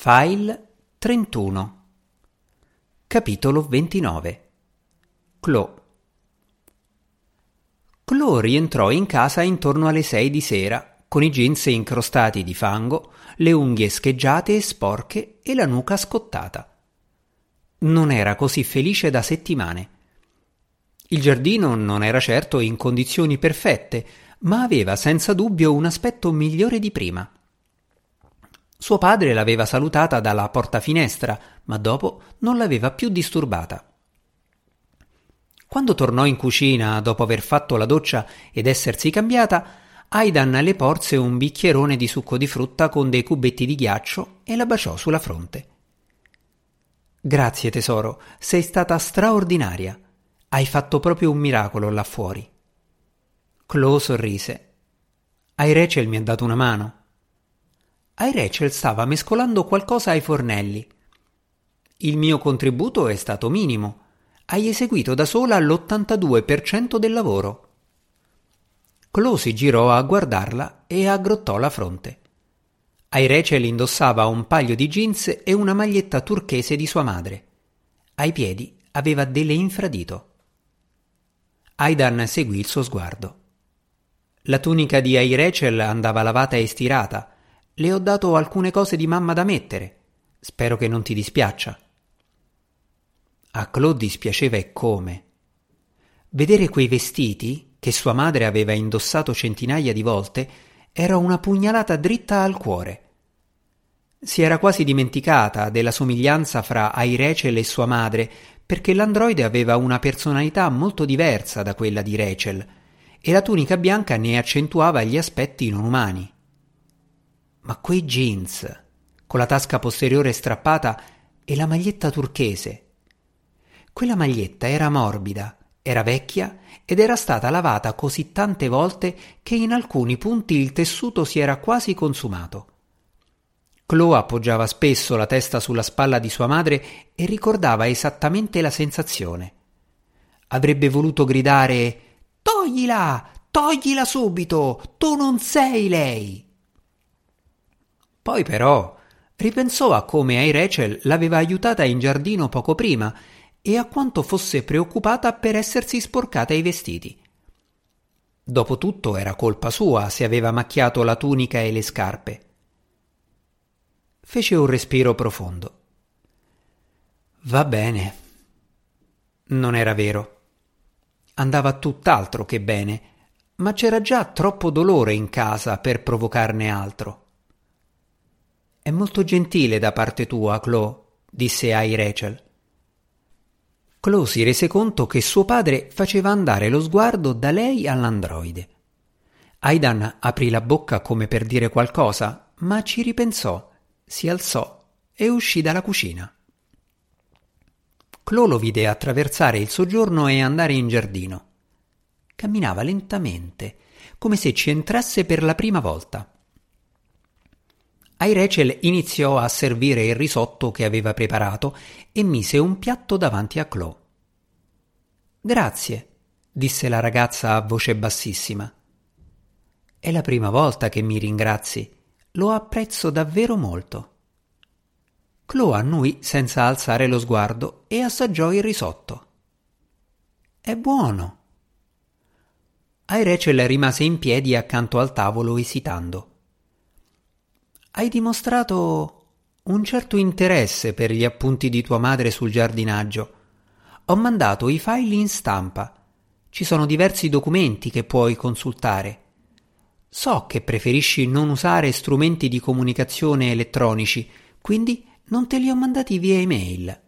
File 31 Capitolo 29 Chloe Chloe rientrò in casa intorno alle sei di sera, con i jeans incrostati di fango, le unghie scheggiate e sporche e la nuca scottata. Non era così felice da settimane. Il giardino non era certo in condizioni perfette, ma aveva senza dubbio un aspetto migliore di prima. Suo padre l'aveva salutata dalla porta-finestra, ma dopo non l'aveva più disturbata. Quando tornò in cucina dopo aver fatto la doccia ed essersi cambiata, Aidan le porse un bicchierone di succo di frutta con dei cubetti di ghiaccio e la baciò sulla fronte. Grazie tesoro, sei stata straordinaria. Hai fatto proprio un miracolo là fuori. Chloe sorrise. Hai Rachel mi ha dato una mano. Ai Rachel stava mescolando qualcosa ai fornelli. Il mio contributo è stato minimo. Hai eseguito da sola l'82% del lavoro. Chloe si girò a guardarla e aggrottò la fronte. Ai Rachel indossava un paio di jeans e una maglietta turchese di sua madre. Ai piedi aveva delle infradito. Aidan seguì il suo sguardo. La tunica di Ai andava lavata e stirata, le ho dato alcune cose di mamma da mettere. Spero che non ti dispiaccia. A Claude dispiaceva e come. Vedere quei vestiti, che sua madre aveva indossato centinaia di volte, era una pugnalata dritta al cuore. Si era quasi dimenticata della somiglianza fra Ai Rachel e sua madre, perché l'androide aveva una personalità molto diversa da quella di Rachel, e la tunica bianca ne accentuava gli aspetti non umani. Ma quei jeans, con la tasca posteriore strappata e la maglietta turchese. Quella maglietta era morbida, era vecchia ed era stata lavata così tante volte che in alcuni punti il tessuto si era quasi consumato. Chloe appoggiava spesso la testa sulla spalla di sua madre e ricordava esattamente la sensazione. Avrebbe voluto gridare Toglila! Toglila subito! Tu non sei lei! Poi però ripensò a come Ai Rachel l'aveva aiutata in giardino poco prima e a quanto fosse preoccupata per essersi sporcata i vestiti. Dopotutto era colpa sua se aveva macchiato la tunica e le scarpe. Fece un respiro profondo. Va bene. Non era vero. Andava tutt'altro che bene, ma c'era già troppo dolore in casa per provocarne altro. È molto gentile da parte tua, Chloe, disse ai Rachel. Chloe si rese conto che suo padre faceva andare lo sguardo da lei all'androide. Aidan aprì la bocca come per dire qualcosa, ma ci ripensò, si alzò e uscì dalla cucina. Chloe lo vide attraversare il soggiorno e andare in giardino. Camminava lentamente, come se ci entrasse per la prima volta. Ai Rachel iniziò a servire il risotto che aveva preparato e mise un piatto davanti a Chloe. Grazie, disse la ragazza a voce bassissima. È la prima volta che mi ringrazi. Lo apprezzo davvero molto. Chloe annui senza alzare lo sguardo e assaggiò il risotto. È buono. Ai Rachel rimase in piedi accanto al tavolo esitando hai dimostrato un certo interesse per gli appunti di tua madre sul giardinaggio. Ho mandato i file in stampa. Ci sono diversi documenti che puoi consultare. So che preferisci non usare strumenti di comunicazione elettronici, quindi non te li ho mandati via email.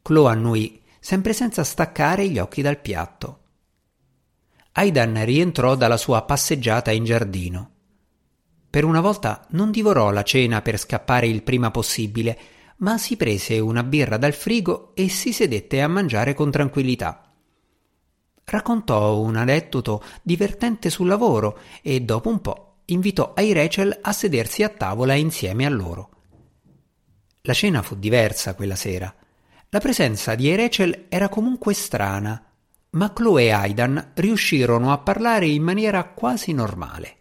Chloe annui, sempre senza staccare gli occhi dal piatto. Aidan rientrò dalla sua passeggiata in giardino. Per una volta non divorò la cena per scappare il prima possibile, ma si prese una birra dal frigo e si sedette a mangiare con tranquillità. Raccontò un aneddoto divertente sul lavoro e dopo un po' invitò ai Rachel a sedersi a tavola insieme a loro. La cena fu diversa quella sera. La presenza di Rachel era comunque strana, ma Chloe e Aidan riuscirono a parlare in maniera quasi normale.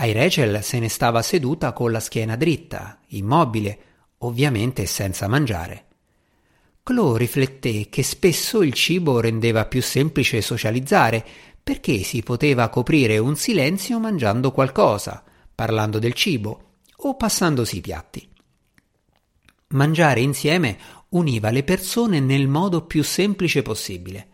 Ai Rachel se ne stava seduta con la schiena dritta, immobile, ovviamente senza mangiare. Chloe rifletté che spesso il cibo rendeva più semplice socializzare, perché si poteva coprire un silenzio mangiando qualcosa, parlando del cibo o passandosi i piatti. Mangiare insieme univa le persone nel modo più semplice possibile.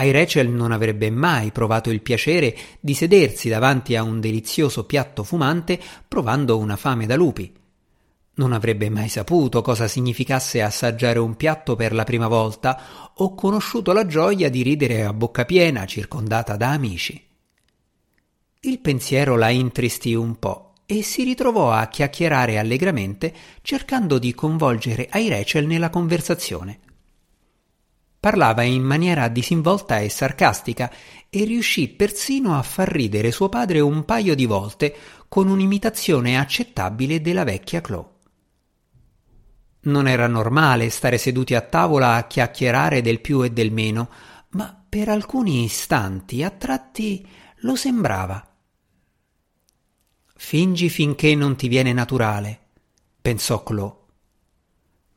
Ai Rachel non avrebbe mai provato il piacere di sedersi davanti a un delizioso piatto fumante provando una fame da lupi. Non avrebbe mai saputo cosa significasse assaggiare un piatto per la prima volta o conosciuto la gioia di ridere a bocca piena circondata da amici. Il pensiero la intristì un po' e si ritrovò a chiacchierare allegramente cercando di coinvolgere ai Rachel nella conversazione. Parlava in maniera disinvolta e sarcastica e riuscì persino a far ridere suo padre un paio di volte con un'imitazione accettabile della vecchia Chloe. Non era normale stare seduti a tavola a chiacchierare del più e del meno, ma per alcuni istanti a tratti lo sembrava. Fingi finché non ti viene naturale, pensò Chloe.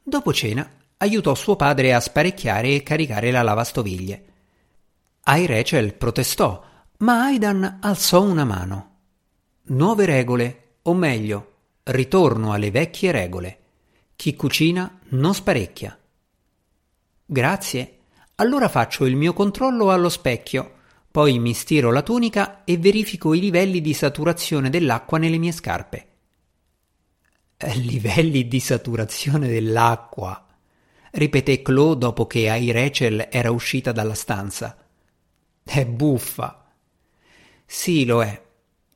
Dopo cena aiutò suo padre a sparecchiare e caricare la lavastoviglie. Ai Rachel protestò, ma Aidan alzò una mano. Nuove regole, o meglio, ritorno alle vecchie regole. Chi cucina non sparecchia. Grazie. Allora faccio il mio controllo allo specchio, poi mi stiro la tunica e verifico i livelli di saturazione dell'acqua nelle mie scarpe. Eh, livelli di saturazione dell'acqua, ripeté Chloe dopo che Ai Rachel era uscita dalla stanza. È buffa. Sì, lo è.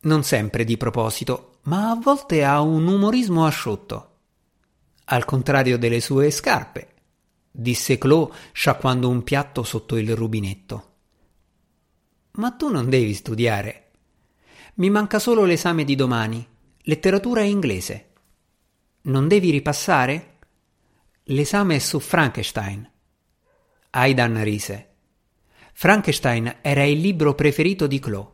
Non sempre di proposito, ma a volte ha un umorismo asciutto al contrario delle sue scarpe, disse Chloe sciacquando un piatto sotto il rubinetto. Ma tu non devi studiare. Mi manca solo l'esame di domani, letteratura inglese. Non devi ripassare? L'esame è su Frankenstein. Aidan rise. Frankenstein era il libro preferito di Chloe.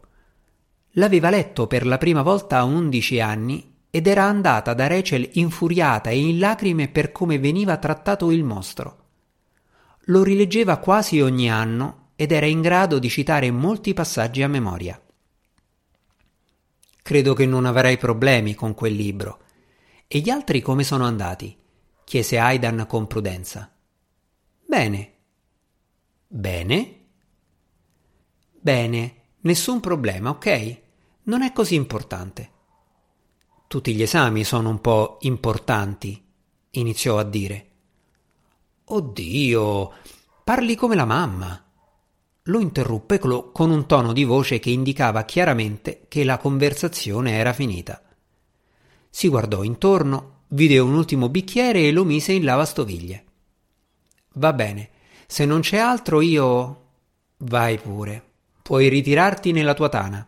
L'aveva letto per la prima volta a undici anni ed era andata da Rachel infuriata e in lacrime per come veniva trattato il mostro. Lo rileggeva quasi ogni anno ed era in grado di citare molti passaggi a memoria. Credo che non avrai problemi con quel libro. E gli altri come sono andati? Chiese Aidan con prudenza. Bene. Bene? Bene, nessun problema, ok? Non è così importante. Tutti gli esami sono un po' importanti, iniziò a dire. Oddio, parli come la mamma. Lo interruppe Clo con un tono di voce che indicava chiaramente che la conversazione era finita. Si guardò intorno, vide un ultimo bicchiere e lo mise in lavastoviglie. Va bene, se non c'è altro io. Vai pure. Puoi ritirarti nella tua tana.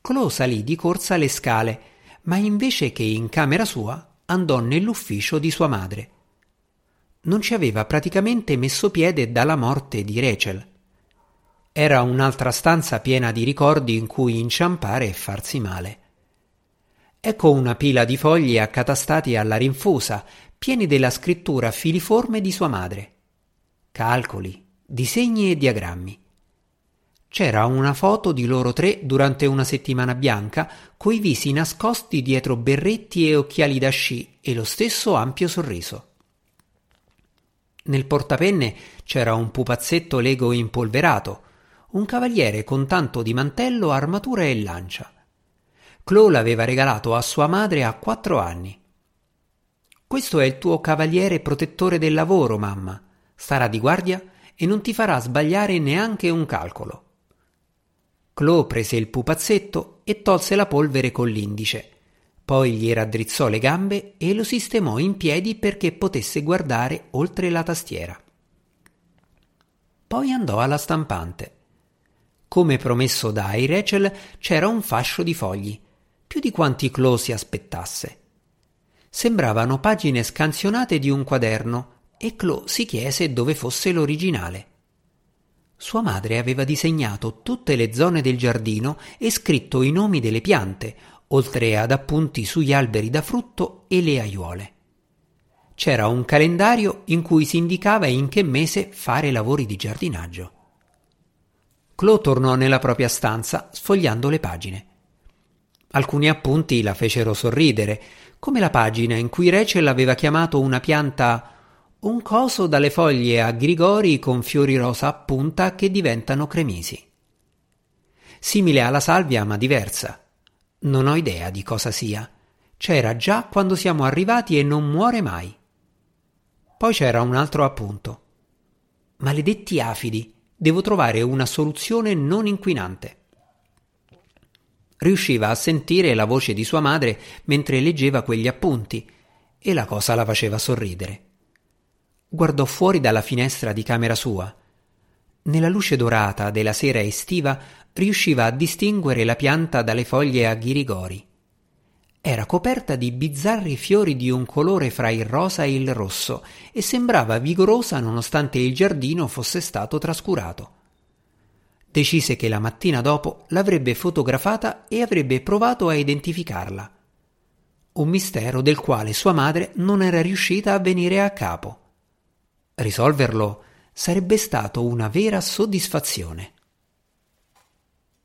Clo salì di corsa le scale, ma invece che in camera sua andò nell'ufficio di sua madre. Non ci aveva praticamente messo piede dalla morte di Rachel. Era un'altra stanza piena di ricordi in cui inciampare e farsi male. Ecco una pila di fogli accatastati alla rinfusa, pieni della scrittura filiforme di sua madre. Calcoli, disegni e diagrammi. C'era una foto di loro tre durante una settimana bianca, coi visi nascosti dietro berretti e occhiali da sci e lo stesso ampio sorriso. Nel portapenne c'era un pupazzetto Lego impolverato, un cavaliere con tanto di mantello, armatura e lancia. Chloe l'aveva regalato a sua madre a quattro anni. Questo è il tuo cavaliere protettore del lavoro, mamma. Starà di guardia e non ti farà sbagliare neanche un calcolo. Chloe prese il pupazzetto e tolse la polvere con l'indice. Poi gli raddrizzò le gambe e lo sistemò in piedi perché potesse guardare oltre la tastiera. Poi andò alla stampante. Come promesso da Rachel, c'era un fascio di fogli, più di quanti Chloe si aspettasse. Sembravano pagine scansionate di un quaderno e Chloe si chiese dove fosse l'originale. Sua madre aveva disegnato tutte le zone del giardino e scritto i nomi delle piante, oltre ad appunti sugli alberi da frutto e le aiuole. C'era un calendario in cui si indicava in che mese fare lavori di giardinaggio. Chloe tornò nella propria stanza sfogliando le pagine. Alcuni appunti la fecero sorridere, come la pagina in cui Rachel aveva chiamato una pianta un coso dalle foglie a grigori con fiori rosa a punta che diventano cremisi. Simile alla salvia ma diversa. Non ho idea di cosa sia. C'era già quando siamo arrivati e non muore mai. Poi c'era un altro appunto. Maledetti afidi, devo trovare una soluzione non inquinante. Riusciva a sentire la voce di sua madre mentre leggeva quegli appunti e la cosa la faceva sorridere guardò fuori dalla finestra di camera sua. Nella luce dorata della sera estiva riusciva a distinguere la pianta dalle foglie a ghirigori. Era coperta di bizzarri fiori di un colore fra il rosa e il rosso e sembrava vigorosa nonostante il giardino fosse stato trascurato. Decise che la mattina dopo l'avrebbe fotografata e avrebbe provato a identificarla. Un mistero del quale sua madre non era riuscita a venire a capo. Risolverlo sarebbe stato una vera soddisfazione.